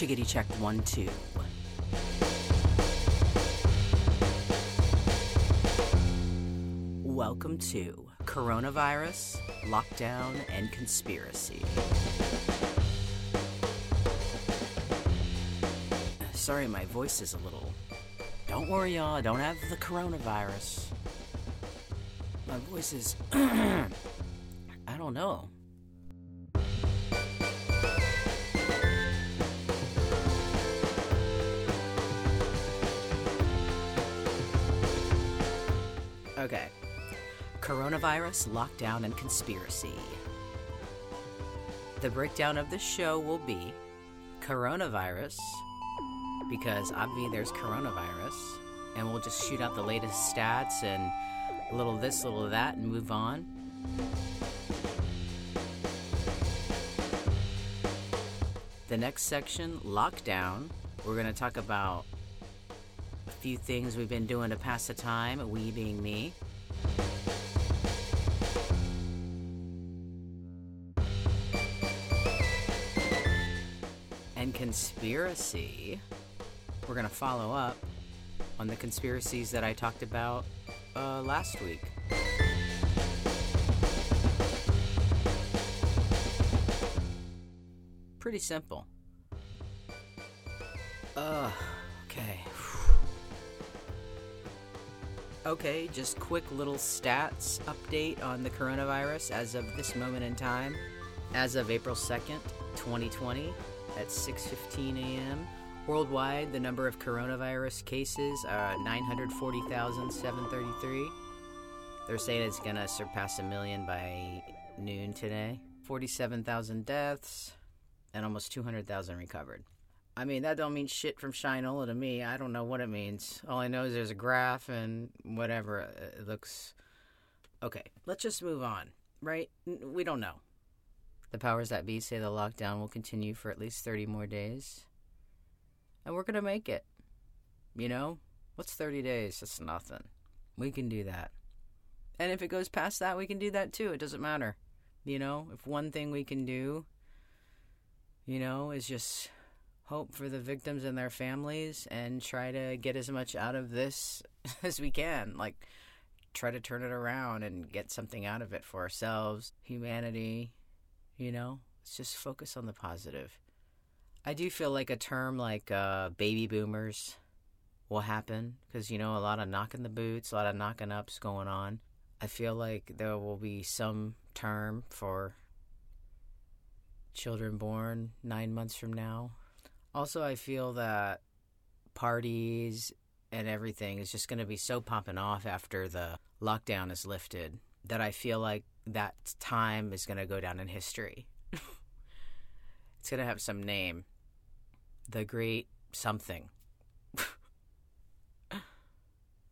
Chickadee check one, two. Welcome to Coronavirus, Lockdown, and Conspiracy. Sorry, my voice is a little. Don't worry, y'all. I don't have the coronavirus. My voice is. I don't know. Okay. Coronavirus, lockdown, and conspiracy. The breakdown of the show will be coronavirus, because obviously there's coronavirus, and we'll just shoot out the latest stats and a little this, a little that, and move on. The next section, lockdown, we're going to talk about few things we've been doing to pass the time, we being me. And conspiracy, we're going to follow up on the conspiracies that I talked about uh, last week. Pretty simple. Uh, Okay, just quick little stats update on the coronavirus as of this moment in time. As of April 2nd, 2020, at 6:15 a.m., worldwide the number of coronavirus cases uh, are 940,733. They're saying it's going to surpass a million by noon today. 47,000 deaths and almost 200,000 recovered. I mean, that don't mean shit from Shinola to me. I don't know what it means. All I know is there's a graph and whatever. Uh, it looks. Okay, let's just move on, right? We don't know. The powers that be say the lockdown will continue for at least 30 more days. And we're going to make it. You know? What's 30 days? That's nothing. We can do that. And if it goes past that, we can do that too. It doesn't matter. You know, if one thing we can do, you know, is just hope for the victims and their families and try to get as much out of this as we can. Like, try to turn it around and get something out of it for ourselves, humanity, you know? Let's just focus on the positive. I do feel like a term like uh, baby boomers will happen because, you know, a lot of knocking the boots, a lot of knocking ups going on. I feel like there will be some term for children born nine months from now. Also, I feel that parties and everything is just going to be so popping off after the lockdown is lifted that I feel like that time is going to go down in history. it's going to have some name. The Great Something.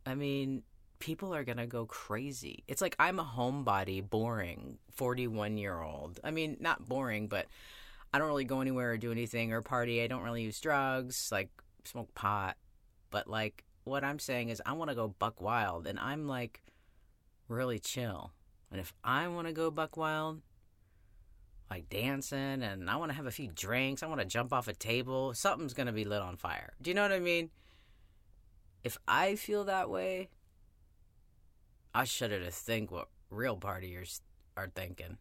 I mean, people are going to go crazy. It's like I'm a homebody, boring, 41 year old. I mean, not boring, but I don't really go anywhere or do anything or party. I don't really use drugs, like smoke pot. But like what I'm saying is I want to go buck wild and I'm like really chill. And if I want to go buck wild, like dancing and I want to have a few drinks, I want to jump off a table, something's going to be lit on fire. Do you know what I mean? If I feel that way, I shudder to think what real partiers are thinking.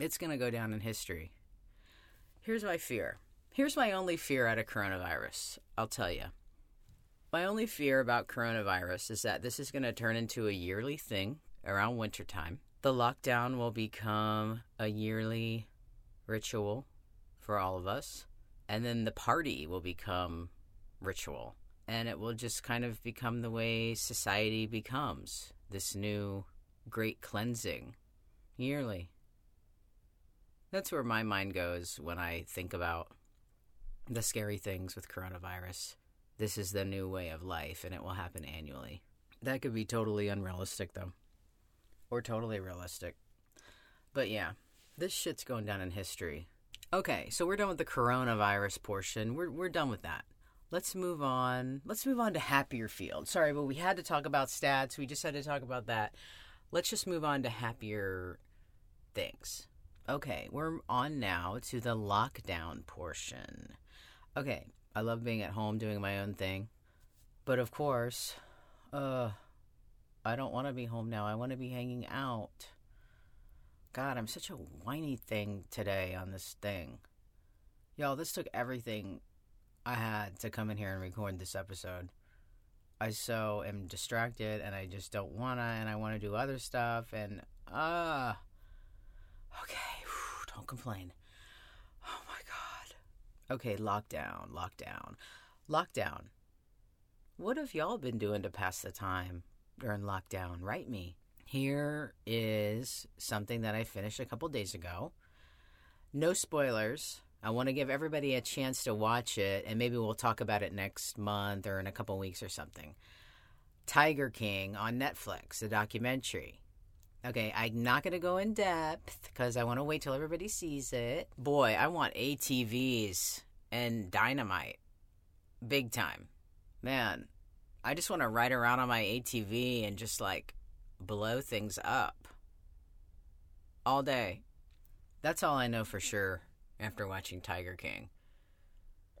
It's going to go down in history. Here's my fear. Here's my only fear out of coronavirus. I'll tell you. My only fear about coronavirus is that this is going to turn into a yearly thing around wintertime. The lockdown will become a yearly ritual for all of us. And then the party will become ritual. And it will just kind of become the way society becomes this new great cleansing yearly. That's where my mind goes when I think about the scary things with coronavirus. This is the new way of life, and it will happen annually. That could be totally unrealistic, though, or totally realistic. But yeah, this shit's going down in history. Okay, so we're done with the coronavirus portion. We're we're done with that. Let's move on. Let's move on to happier field. Sorry, but we had to talk about stats. We just had to talk about that. Let's just move on to happier things. Okay, we're on now to the lockdown portion. Okay, I love being at home doing my own thing. But of course, uh I don't want to be home now. I want to be hanging out. God, I'm such a whiny thing today on this thing. Yo, this took everything I had to come in here and record this episode. I so am distracted and I just don't wanna and I wanna do other stuff and ah uh, okay, complain. Oh my god. Okay, lockdown, lockdown. Lockdown. What have y'all been doing to pass the time during lockdown? Write me. Here is something that I finished a couple days ago. No spoilers. I want to give everybody a chance to watch it, and maybe we'll talk about it next month or in a couple weeks or something. Tiger King on Netflix, the documentary. Okay, I'm not going to go in depth because I want to wait till everybody sees it. Boy, I want ATVs and dynamite. Big time. Man, I just want to ride around on my ATV and just like blow things up all day. That's all I know for sure after watching Tiger King.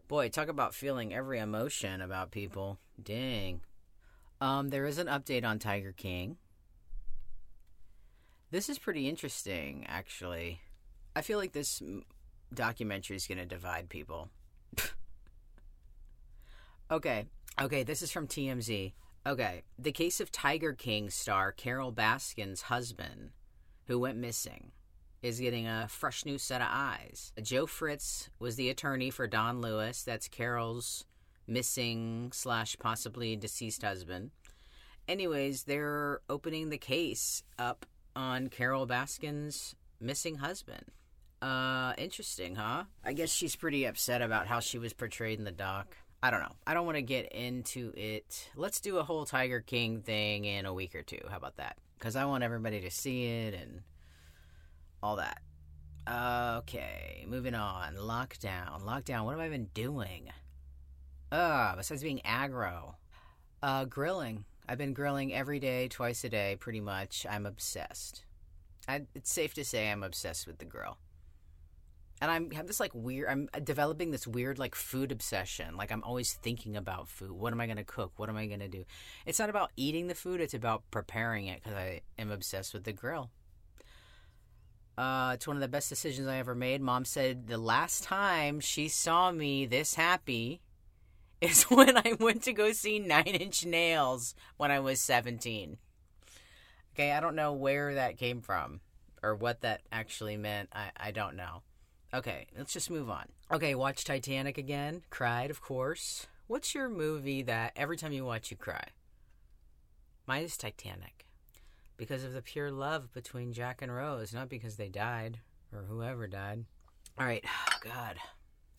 Boy, talk about feeling every emotion about people. Dang. Um, there is an update on Tiger King. This is pretty interesting, actually. I feel like this documentary is going to divide people. okay, okay, this is from TMZ. Okay, the case of Tiger King star Carole Baskin's husband, who went missing is getting a fresh new set of eyes. Joe Fritz was the attorney for Don Lewis, that's Carole's missing slash possibly deceased husband. Anyways, they're opening the case up on Carole Baskin's missing husband. Uh, interesting, huh? I guess she's pretty upset about how she was portrayed in the doc. I don't know. I don't want to get into it. Let's do a whole Tiger King thing in a week or two. How about that? Because I want everybody to see it and all that. Okay, moving on. Lockdown. Lockdown. What have I been doing? Uh, besides being aggro. Uh, grilling. I've been grilling every day, twice a day, pretty much. I'm obsessed. I, it's safe to say I'm obsessed with the grill. And I'm have this like weird. I'm developing this weird like food obsession. Like I'm always thinking about food. What am I gonna cook? What am I gonna do? It's not about eating the food. It's about preparing it because I am obsessed with the grill. Uh, it's one of the best decisions I ever made. Mom said the last time she saw me this happy is when I went to go see Nine Inch Nails when I was 17. Okay, I don't know where that came from or what that actually meant. I, I don't know. Okay, let's just move on. Okay, watch Titanic again. Cried, of course. What's your movie that every time you watch you cry? Mine is Titanic because of the pure love between Jack and Rose, not because they died or whoever died. All right, oh, God,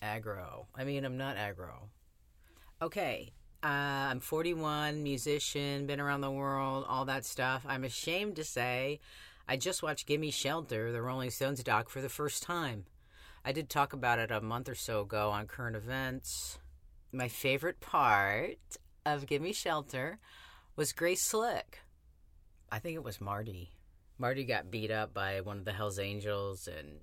aggro. I mean, I'm not aggro. Okay, uh, I'm 41, musician, been around the world, all that stuff. I'm ashamed to say I just watched Gimme Shelter, the Rolling Stones doc, for the first time. I did talk about it a month or so ago on current events. My favorite part of Gimme Shelter was Grace Slick. I think it was Marty. Marty got beat up by one of the Hells Angels, and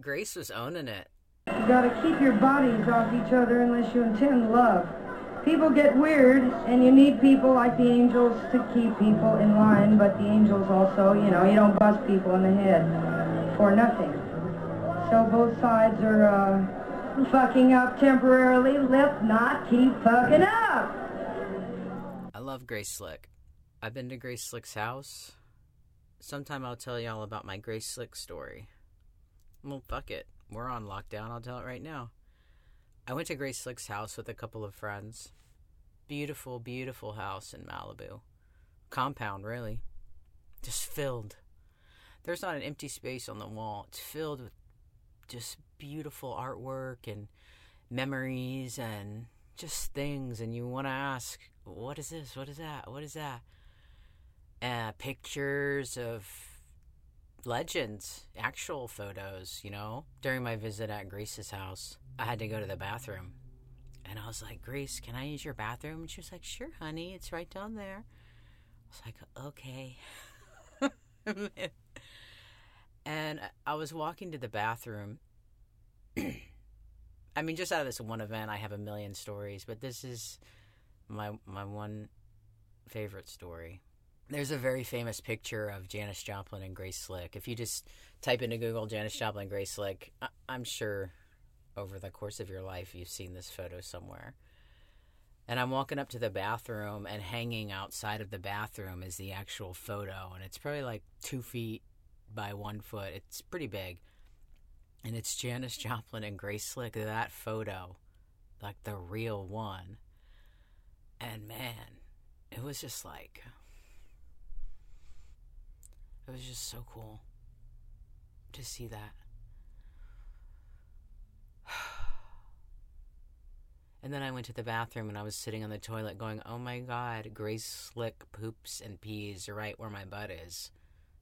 Grace was owning it. You gotta keep your bodies off each other unless you intend love. People get weird, and you need people like the angels to keep people in line, but the angels also, you know, you don't bust people in the head for nothing. So both sides are uh, fucking up temporarily. Let's not keep fucking up. I love Grace Slick. I've been to Grace Slick's house. Sometime I'll tell y'all about my Grace Slick story. Well, fuck it. We're on lockdown. I'll tell it right now. I went to Grace Slick's house with a couple of friends. Beautiful, beautiful house in Malibu. Compound, really. Just filled. There's not an empty space on the wall. It's filled with just beautiful artwork and memories and just things. And you want to ask, what is this? What is that? What is that? uh, pictures of legends, actual photos, you know. During my visit at Grace's house, I had to go to the bathroom. And I was like, Grace, can I use your bathroom? And she was like, Sure, honey, it's right down there. I was like, Okay. And I was walking to the bathroom. I mean, just out of this one event, I have a million stories, but this is my my one favorite story. There's a very famous picture of Janis Joplin and Grace Slick. If you just type into Google Janis Joplin, Grace Slick, I- I'm sure over the course of your life you've seen this photo somewhere. And I'm walking up to the bathroom, and hanging outside of the bathroom is the actual photo, and it's probably like two feet by one foot. It's pretty big. And it's Janis Joplin and Grace Slick, that photo, like the real one. And man, it was just like, it was just so cool to see that. And then I went to the bathroom and I was sitting on the toilet going, oh my god, Grace Slick poops and pees right where my butt is.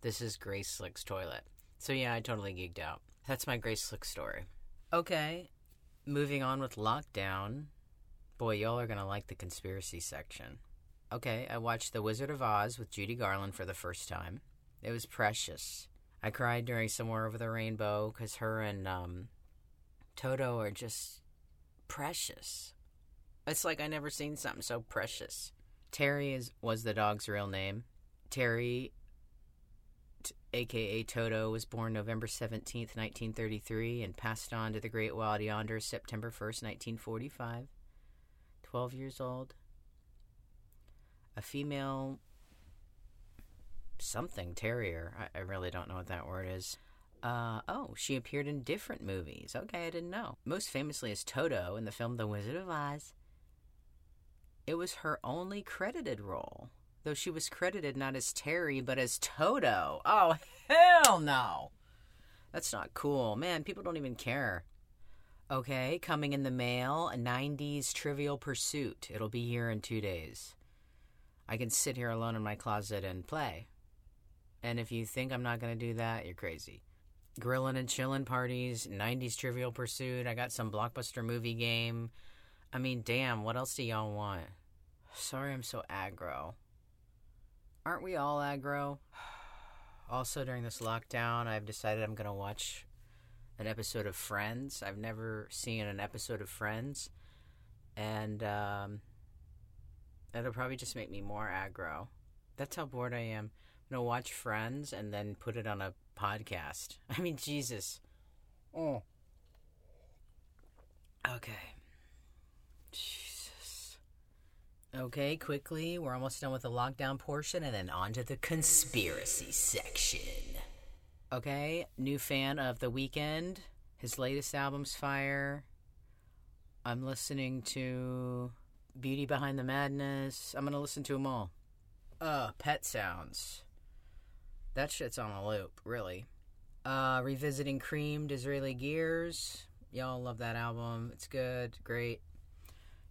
This is Grace Slick's toilet. So yeah, I totally geeked out. That's my Grace Slick story. Okay, moving on with lockdown. Boy, y'all are gonna like the conspiracy section. Okay, I watched The Wizard of Oz with Judy Garland for the first time. It was precious. I cried during Somewhere Over the Rainbow because her and um, Toto are just precious. It's like I never seen something so precious. Terry is was the dog's real name. Terry, t- aka Toto, was born November 17th, 1933, and passed on to the Great Wild Yonder September 1st, 1945. 12 years old. A female something terrier. I, I really don't know what that word is. Uh, oh, she appeared in different movies. Okay, I didn't know. Most famously as Toto in the film The Wizard of Oz. It was her only credited role, though she was credited not as Terry, but as Toto. Oh, hell no! That's not cool. Man, people don't even care. Okay, coming in the mail, a 90s Trivial Pursuit. It'll be here in two days. I can sit here alone in my closet and play. And if you think I'm not going to do that, you're crazy grilling and chilling parties, 90s Trivial Pursuit. I got some blockbuster movie game. I mean, damn, what else do y'all want? Sorry I'm so aggro. Aren't we all aggro? Also, during this lockdown, I've decided I'm going to watch an episode of Friends. I've never seen an episode of Friends. And um, it'll probably just make me more aggro. That's how bored I am. To watch Friends and then put it on a podcast. I mean, Jesus. Oh. Okay. Jesus. Okay, quickly. We're almost done with the lockdown portion and then on to the conspiracy section. Okay, new fan of The Weeknd. His latest album's fire. I'm listening to Beauty Behind the Madness. I'm going to listen to them all. Uh, Pet Sounds. That shit's on a loop, really. Uh, revisiting Cream's Disraeli Gears. Y'all love that album. It's good, great.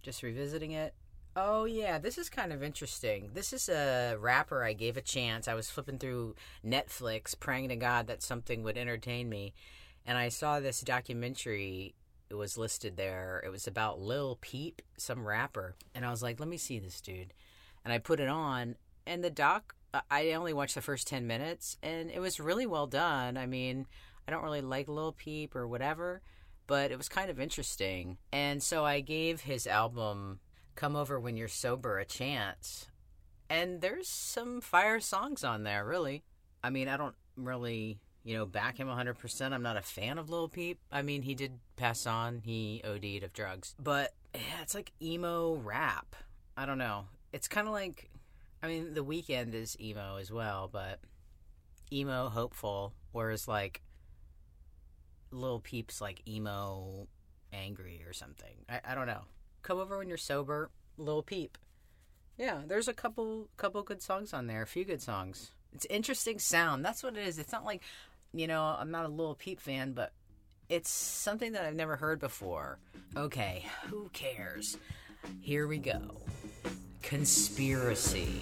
Just revisiting it. Oh, yeah, this is kind of interesting. This is a rapper I gave a chance. I was flipping through Netflix, praying to God that something would entertain me. And I saw this documentary. It was listed there. It was about Lil Peep, some rapper. And I was like, let me see this dude. And I put it on, and the doc I only watched the first 10 minutes and it was really well done. I mean, I don't really like Lil Peep or whatever, but it was kind of interesting. And so I gave his album Come Over When You're Sober a chance. And there's some fire songs on there, really. I mean, I don't really, you know, back him 100%. I'm not a fan of Lil Peep. I mean, he did pass on, he OD'd of drugs. But yeah, it's like emo rap. I don't know. It's kind of like I mean, The Weeknd is emo as well, but emo hopeful, whereas like Lil Peep's like emo angry or something. I, I don't know. Come over when you're sober, Lil Peep. Yeah, there's a couple couple good songs on there, a few good songs. It's interesting sound. That's what it is. It's not like, you know, I'm not a Lil Peep fan, but it's something that I've never heard before. Okay, who cares? Here we go. Conspiracy.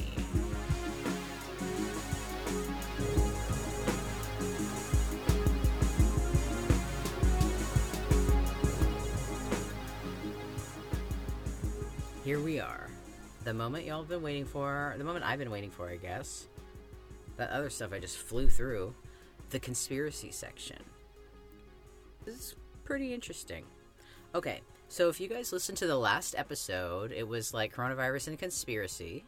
Here we are. The moment y'all have been waiting for, the moment I've been waiting for, I guess. That other stuff I just flew through. the conspiracy section. This is pretty interesting. Okay, so if you guys listened to the last episode, it was like coronavirus and conspiracy.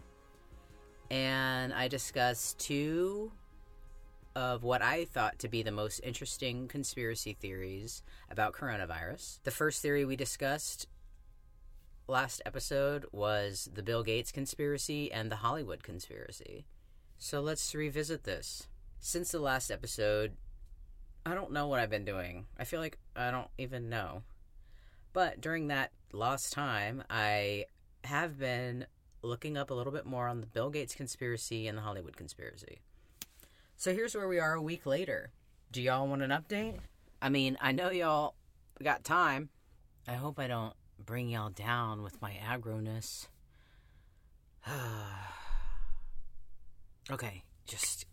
And I discussed two of what I thought to be the most interesting conspiracy theories about coronavirus. The first theory we discussed last episode was the Bill Gates conspiracy and the Hollywood conspiracy. So let's revisit this. Since the last episode, I don't know what I've been doing. I feel like I don't even know. But during that lost time, I have been looking up a little bit more on the Bill Gates conspiracy and the Hollywood conspiracy. So here's where we are a week later. Do y'all want an update? I mean, I know y'all got time. I hope I don't bring y'all down with my aggroness. okay, just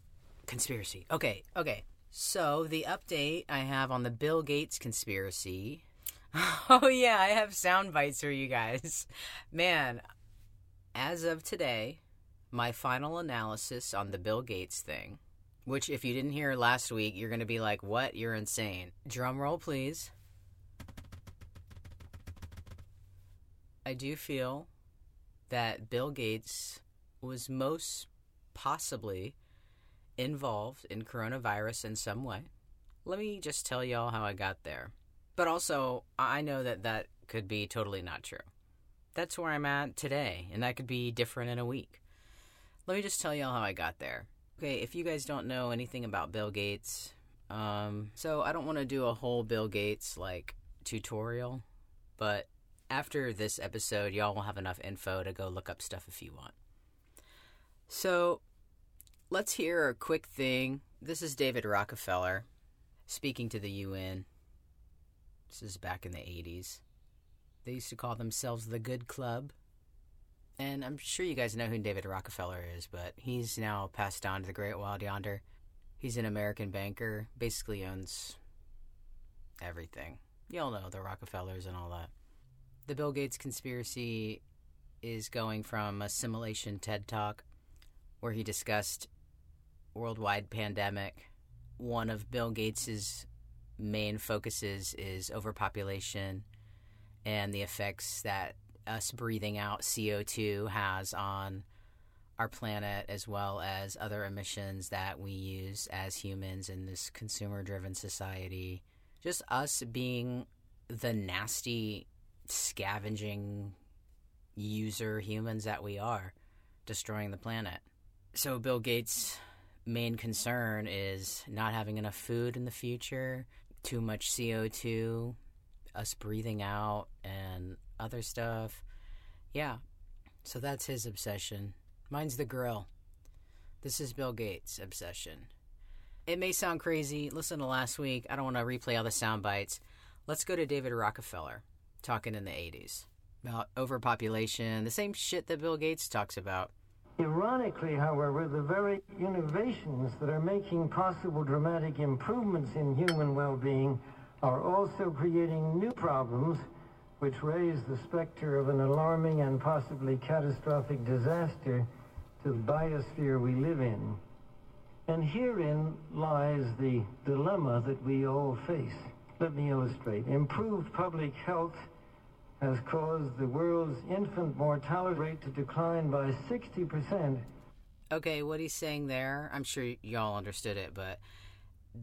conspiracy. Okay, okay. So the update I have on the Bill Gates conspiracy. Oh yeah, I have sound bites for you guys. Man, as of today, my final analysis on the Bill Gates thing, which if you didn't hear last week, you're going to be like, "What? You're insane." Drum roll, please. I do feel that Bill Gates was most possibly involved in coronavirus in some way. Let me just tell y'all how I got there. But also, I know that that could be totally not true. That's where I'm at today, and that could be different in a week. Let me just tell y'all how I got there. Okay, if you guys don't know anything about Bill Gates, um, so I don't want to do a whole Bill Gates like tutorial, but after this episode, y'all will have enough info to go look up stuff if you want. So, let's hear a quick thing. This is David Rockefeller speaking to the UN. This is back in the 80s. They used to call themselves the Good Club. And I'm sure you guys know who David Rockefeller is, but he's now passed on to the Great Wild Yonder. He's an American banker, basically owns everything. Y'all know the Rockefellers and all that. The Bill Gates conspiracy is going from a simulation TED talk where he discussed worldwide pandemic. One of Bill Gates's main focuses is overpopulation and the effects that us breathing out CO2 has on our planet as well as other emissions that we use as humans in this consumer driven society. Just us being the nasty scavenging user humans that we are, destroying the planet. So, Bill Gates' main concern is not having enough food in the future, too much CO2, us breathing out, and other stuff. Yeah, so that's his obsession. Mine's the grill. This is Bill Gates' obsession. It may sound crazy. Listen to last week. I don't want to replay all the sound bites. Let's go to David Rockefeller talking in the 80s about overpopulation, the same shit that Bill Gates talks about. Ironically, however, the very innovations that are making possible dramatic improvements in human well-being are also creating new problems which raise the specter of an alarming and possibly catastrophic disaster to the biosphere we live in. And herein lies the dilemma that we all face. Let me illustrate. Improved public health has caused the world's infant mortality rate to decline by 60%. Okay, what he's saying there, I'm sure y'all understood it, but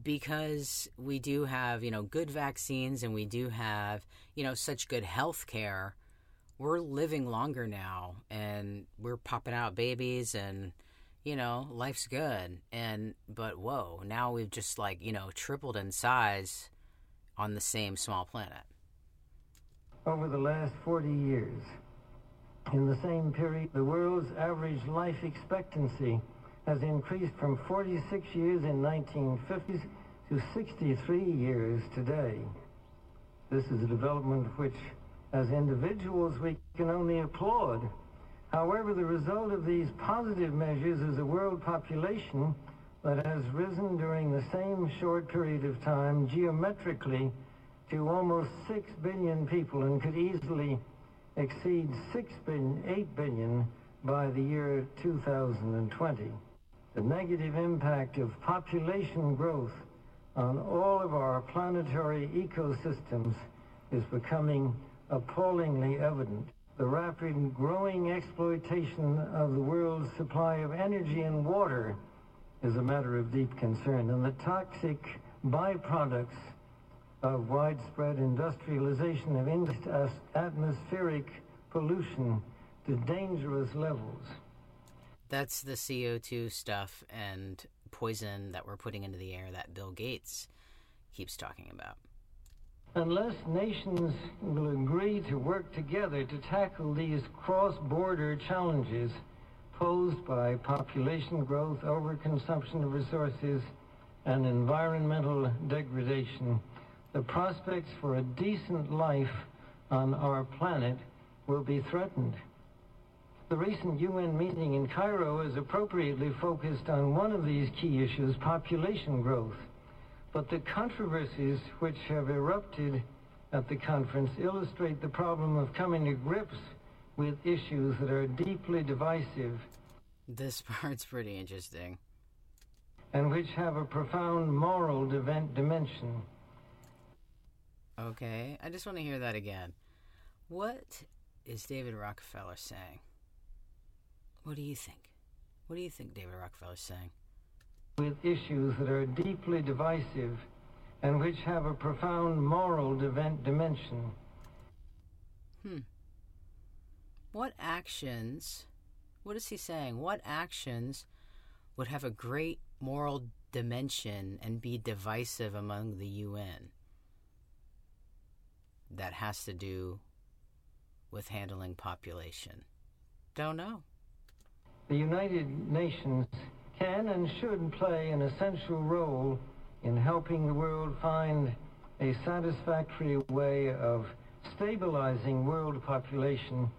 because we do have, you know, good vaccines and we do have, you know, such good health care, we're living longer now and we're popping out babies and you know, life's good. And but whoa, now we've just like, you know, tripled in size on the same small planet. Over the last 40 years, in the same period, the world's average life expectancy has increased from 46 years in 1950s to 63 years today. This is a development which, as individuals, we can only applaud. However, the result of these positive measures is a world population that has risen during the same short period of time geometrically to almost 6 billion people and could easily exceed 6 billion, 8 billion by the year 2020. The negative impact of population growth on all of our planetary ecosystems is becoming appallingly evident. The rapid growing exploitation of the world's supply of energy and water is a matter of deep concern, and the toxic byproducts of widespread industrialization have atmospheric pollution to dangerous levels. That's the CO2 stuff and poison that we're putting into the air that Bill Gates keeps talking about. Unless nations will agree to work together to tackle these cross border challenges posed by population growth, overconsumption of resources, and environmental degradation, the prospects for a decent life on our planet will be threatened. The recent UN meeting in Cairo is appropriately focused on one of these key issues, population growth. But the controversies which have erupted at the conference illustrate the problem of coming to grips with issues that are deeply divisive. This part's pretty interesting. And which have a profound moral dimension. Okay, I just want to hear that again. What is David Rockefeller saying? What do you think? What do you think David Rockefeller is saying? With issues that are deeply divisive and which have a profound moral dimension. Hmm. What actions, what is he saying? What actions would have a great moral dimension and be divisive among the UN? That has to do with handling population. Don't know the United Nations can and should play an essential role in helping the world find a satisfactory way of stabilizing world population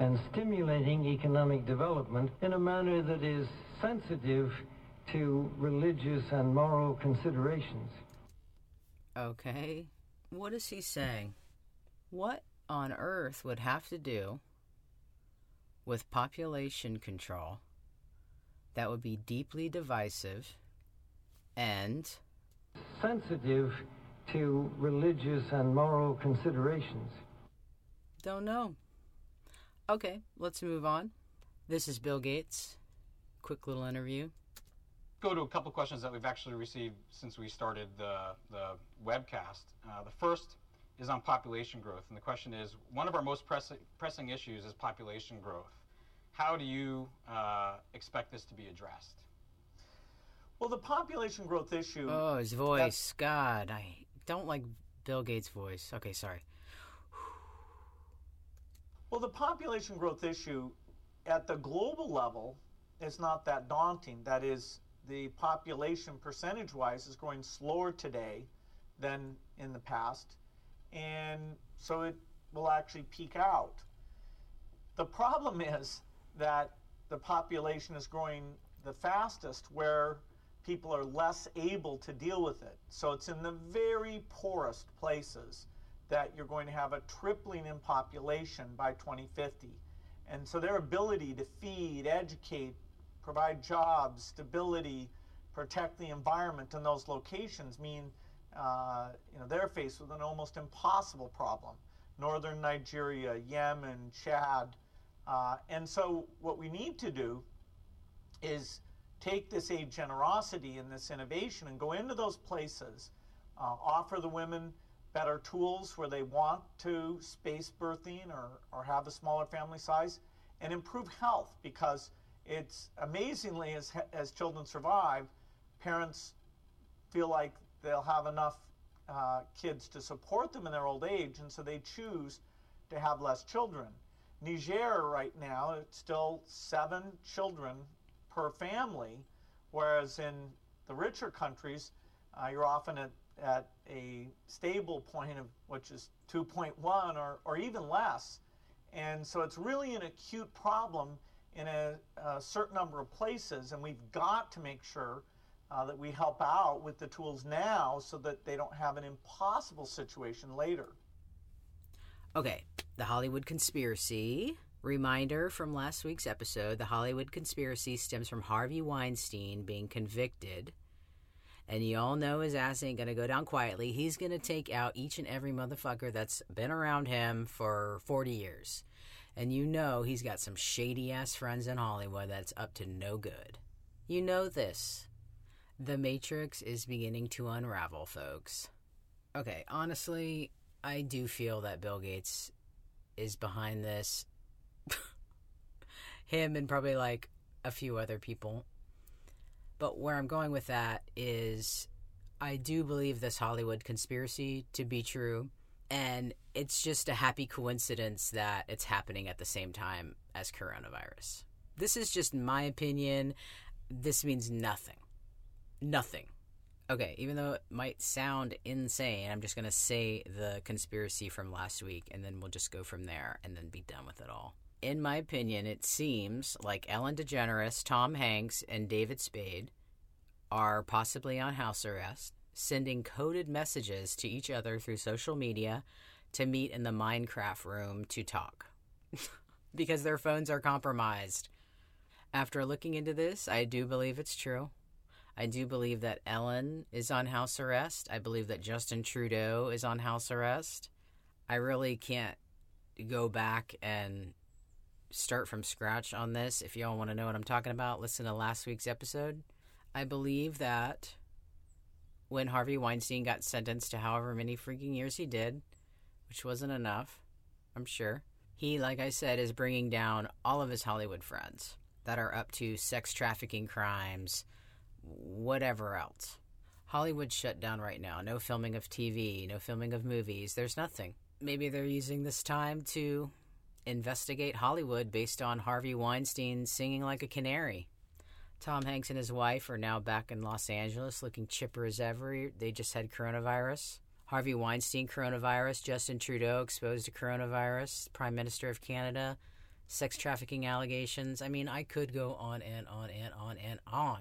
and stimulating economic development in a manner that is sensitive to religious and moral considerations. Okay. What is he saying? What on earth would have to do with population control that would be deeply divisive and sensitive to religious and moral considerations. Don't know. Okay, let's move on. This is Bill Gates. Quick little interview. Go to a couple questions that we've actually received since we started the, the webcast. Uh, the first is on population growth. And the question is one of our most pressing, pressing issues is population growth. How do you uh, expect this to be addressed? Well, the population growth issue. Oh, his voice. God, I don't like Bill Gates' voice. Okay, sorry. Well, the population growth issue at the global level is not that daunting. That is, the population percentage wise is growing slower today than in the past and so it will actually peak out. The problem is that the population is growing the fastest where people are less able to deal with it. So it's in the very poorest places that you're going to have a tripling in population by 2050. And so their ability to feed, educate, provide jobs, stability, protect the environment in those locations mean uh, you know, they're faced with an almost impossible problem. Northern Nigeria, Yemen, Chad. Uh, and so what we need to do is take this aid generosity and this innovation and go into those places, uh, offer the women better tools where they want to space birthing or, or have a smaller family size, and improve health because it's amazingly as, as children survive, parents feel like they'll have enough uh, kids to support them in their old age, and so they choose to have less children. Niger, right now, it's still seven children per family, whereas in the richer countries, uh, you're often at, at a stable point of which is 2.1 or, or even less. And so it's really an acute problem in a, a certain number of places, and we've got to make sure uh, that we help out with the tools now so that they don't have an impossible situation later. Okay, the Hollywood conspiracy. Reminder from last week's episode the Hollywood conspiracy stems from Harvey Weinstein being convicted And you all know his ass ain't gonna go down quietly. He's gonna take out each and every motherfucker that's been around him for 40 years. And you know he's got some shady ass friends in Hollywood that's up to no good. You know this. The Matrix is beginning to unravel, folks. Okay, honestly, I do feel that Bill Gates is behind this. Him and probably like a few other people. But where I'm going with that is I do believe this Hollywood conspiracy to be true. And it's just a happy coincidence that it's happening at the same time as coronavirus. This is just my opinion. This means nothing. Nothing. Okay, even though it might sound insane, I'm just going to say the conspiracy from last week and then we'll just go from there and then be done with it all. In my opinion, it seems like Ellen DeGeneres, Tom Hanks, and David Spade are possibly on house arrest, sending coded messages to each other through social media to meet in the Minecraft room to talk because their phones are compromised. After looking into this, I do believe it's true. I do believe that Ellen is on house arrest. I believe that Justin Trudeau is on house arrest. I really can't go back and start from scratch on this. If y'all want to know what I'm talking about, listen to last week's episode. I believe that when Harvey Weinstein got sentenced to however many freaking years he did, which wasn't enough, I'm sure, he, like I said, is bringing down all of his Hollywood friends that are up to sex trafficking crimes whatever else. Hollywood shut down right now. No filming of TV, no filming of movies. There's nothing. Maybe they're using this time to investigate Hollywood based on Harvey Weinstein singing like a canary. Tom Hanks and his wife are now back in Los Angeles looking chipper as ever. They just had coronavirus. Harvey Weinstein, coronavirus. Justin Trudeau exposed to coronavirus. Prime Minister of Canada, sex trafficking allegations. I mean, I could go on and on and on and on.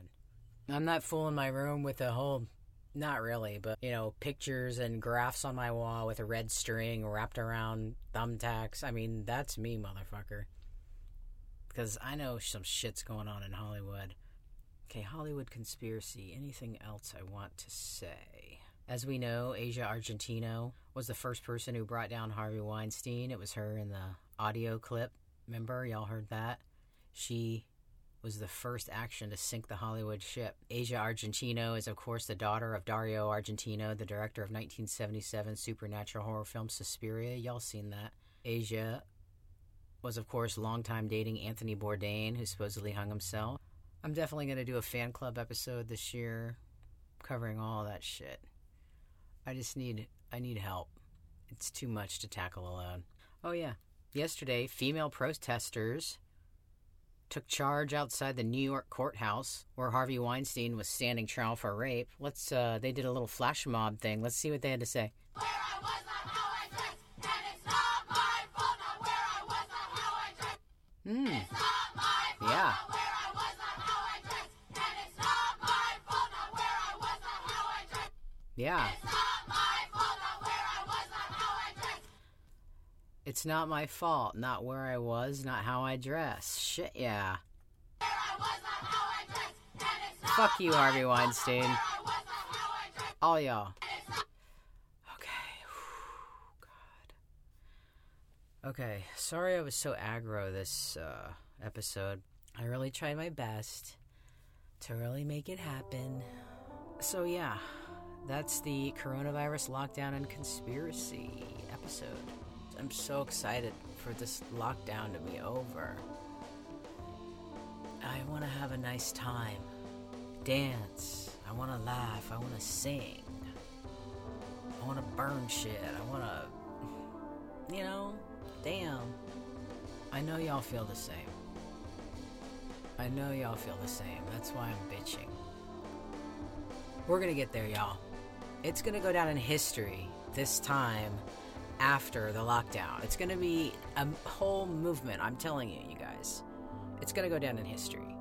I'm not fooling my room with a whole, not really, but you know, pictures and graphs on my wall with a red string wrapped around thumbtacks. I mean, that's me, motherfucker. Because I know some shit's going on in Hollywood. Okay, Hollywood conspiracy. Anything else I want to say? As we know, Asia Argentino was the first person who brought down Harvey Weinstein. It was her in the audio clip. Remember? Y'all heard that? She was the first action to sink the Hollywood ship. Asia Argentino is, of course, the daughter of Dario Argentino, the director of 1977 supernatural horror film Suspiria. Y'all seen that. Asia was, of course, longtime dating Anthony Bourdain, who supposedly hung himself. I'm definitely going to do a fan club episode this year covering all that shit. I just need I need help. It's too much to tackle alone. Oh yeah. Yesterday, female protesters took charge outside the New York courthouse where Harvey Weinstein was standing trial for rape. Let's uh they did a little flash mob thing. Let's see what they had to say. Hmm. Yeah. Yeah. It's not my fault, not where I was, not how I dress. Shit, yeah. Fuck you, Harvey Weinstein. All y'all. Okay. Sorry I was so aggro this uh, episode. I really tried my best to really make it happen. So, yeah, that's the coronavirus lockdown and conspiracy episode. I'm so excited for this lockdown to be over. I want to have a nice time, dance. I want to laugh. I want to sing. I want to burn shit. I want to, you know, damn. I know y'all feel the same. I know y'all feel the same. That's why I'm bitching. We're gonna get there, y'all. It's gonna go down in history this time after the lockdown. It's going to be a whole movement. I'm telling you, you guys. It's going to go down in history.